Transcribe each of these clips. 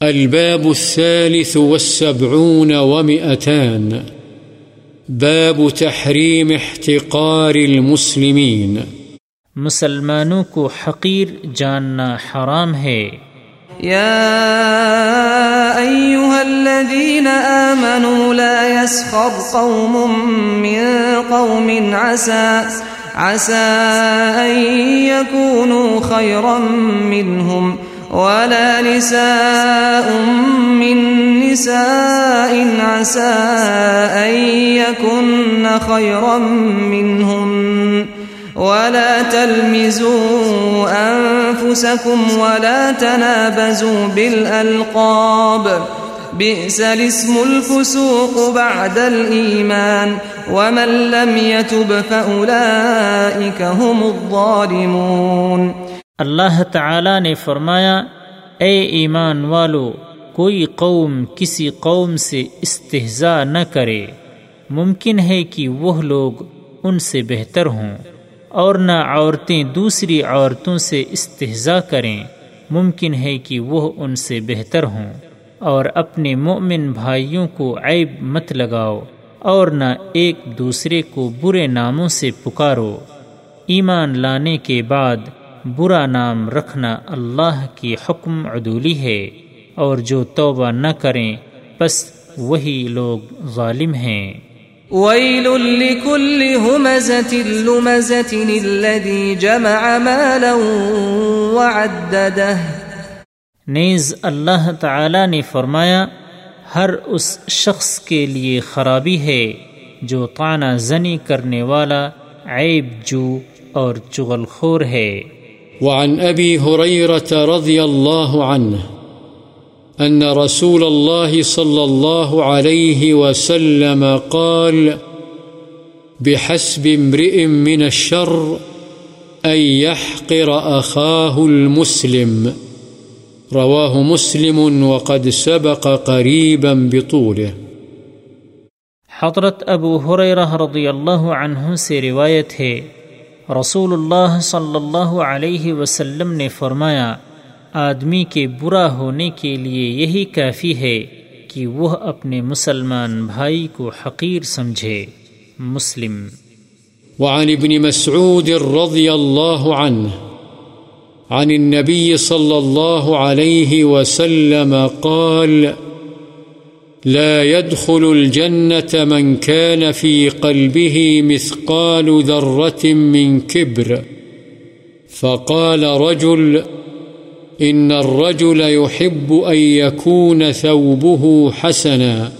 الباب الثالث والسبعون ومئتان. باب تحريم احتقار المسلمين. مسلمانوں کو حقیر جاننا حرام ہے۔ يا أيها الذين آمنوا لا يسخر قوم من قوم عسى عسى أن يكونوا خيرا منهم۔ ولا نساء من نساء عسى أن يكن خيرا منهم ولا تلمزوا أنفسكم ولا تنابزوا بالألقاب. بئس الاسم الفسوق بعد الإيمان. ومن لم يتب فأولئك هم الظالمون. اللہ تعالی نے فرمایا، اے ایمان والو کوئی قوم کسی قوم سے استحضاء نہ کرے۔ ممکن ہے کہ وہ لوگ ان سے بہتر ہوں اور نہ عورتیں دوسری عورتوں سے استحضاء کریں۔ ممکن ہے کہ وہ ان سے بہتر ہوں اور اپنے مومن بھائیوں کو عیب مت لگاؤ اور نہ ایک دوسرے کو برے ناموں سے پکارو۔ ایمان لانے کے بعد برا نام رکھنا اللہ کی حکم عدولی ہے اور جو توبہ نہ کریں بس وہی لوگ ظالم ہیں۔ ويل لكل همزة لمزة الذي جمع مالا وعدده۔ نیز اللہ تعالی نے فرمایا ہر اس شخص کے لیے خرابی ہے جو طعنہ زنی کرنے والا عیب جو اور چغل خور ہے۔ وعن أبي هريرة رضي الله عنه أن رسول الله صلى الله عليه وسلم قال، بحسب امرئ من الشر أن يحقر أخاه المسلم. رواه مسلم وقد سبق قريبا بطوله. حضرت ابو حریرہ رضی اللہ عنہ سے روایت ہے رسول اللہ صلی اللہ علیہ وسلم نے فرمایا، آدمی کے برا ہونے کے لیے یہی کافی ہے کہ وہ اپنے مسلمان بھائی کو حقیر سمجھے۔ مسلم۔ وعن ابن مسعود رضي الله عنه عن النبي صلى الله عليه وسلم قال لا يدخل الجنة من كان في قلبه مثقال ذرة من كبر. فقال رجل، إن الرجل يحب أن يكون ثوبه حسنا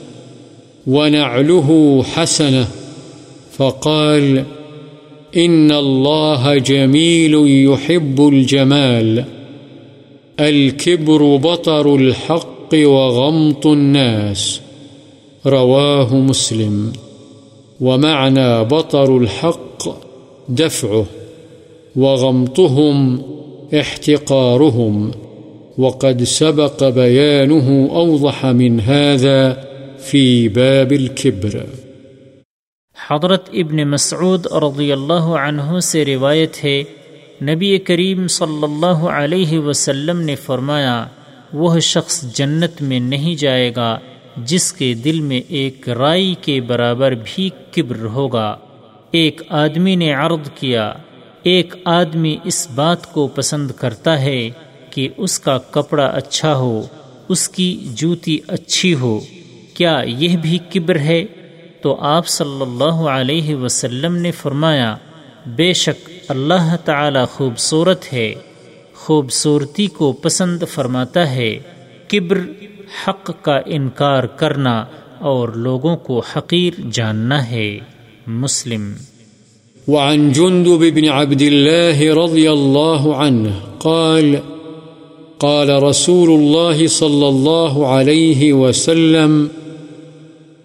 ونعله حسنة. فقال، إن الله جميل يحب الجمال. الكبر بطر الحق الحق وغمط الناس. رواه مسلم. ومعنى بطر الحق دفعه. وغمطهم احتقارهم. وقد سبق بيانه أوضح من هذا في باب الكبر. حضرت ابن مسعود رضی اللہ عنہ سے روایت ہے، نبی کریم صلی اللہ علیہ وسلم نے فرمایا وہ شخص جنت میں نہیں جائے گا، جس کے دل میں ایک رائی کے برابر بھی کبر ہوگا۔ ایک آدمی نے عرض کیا، ایک آدمی اس بات کو پسند کرتا ہے کہ اس کا کپڑا اچھا ہو، اس کی جوتی اچھی ہو۔ کیا یہ بھی کبر ہے؟ تو آپ صلی اللہ علیہ وسلم نے فرمایا، بے شک اللہ تعالی خوبصورت ہے۔ خوبصورتی کو پسند فرماتا ہے۔ کبر، حق کا انکار کرنا اور لوگوں کو حقیر جاننا ہے۔ مسلم۔ وعن جندب بن عبد الله رضي الله عنه قال قال رسول الله صلى الله عليه وسلم،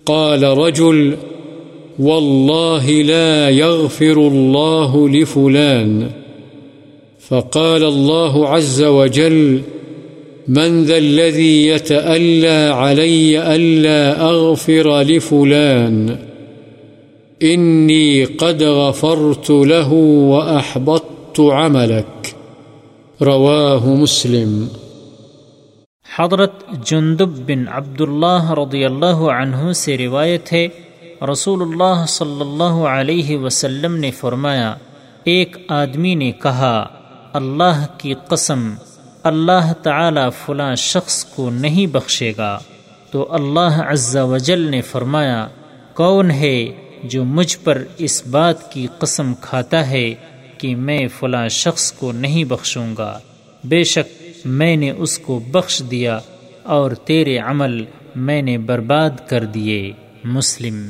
قال رجل، والله لا يغفر الله لفلان۔ فقال الله عز وجل، من ذا الذي يتألى علي ألا أغفر لفلان، إني قد غفرت له وأحبطت عملك رواه مسلم۔ حضرت جندب بن عبداللہ رضی اللہ عنہ سے روایت ہے، رسول اللہ صلی اللہ علیہ وسلم نے فرمایا، ایک آدمی نے کہا اللہ کی قسم، اللہ تعالی فلاں شخص کو نہیں بخشے گا۔ تو اللہ عز و جل نے فرمایا، کون ہے جو مجھ پر اس بات کی قسم کھاتا ہے کہ میں فلاں شخص کو نہیں بخشوں گا؟ بے شک میں نے اس کو بخش دیا اور تیرے عمل میں نے برباد کر دیے۔ مسلم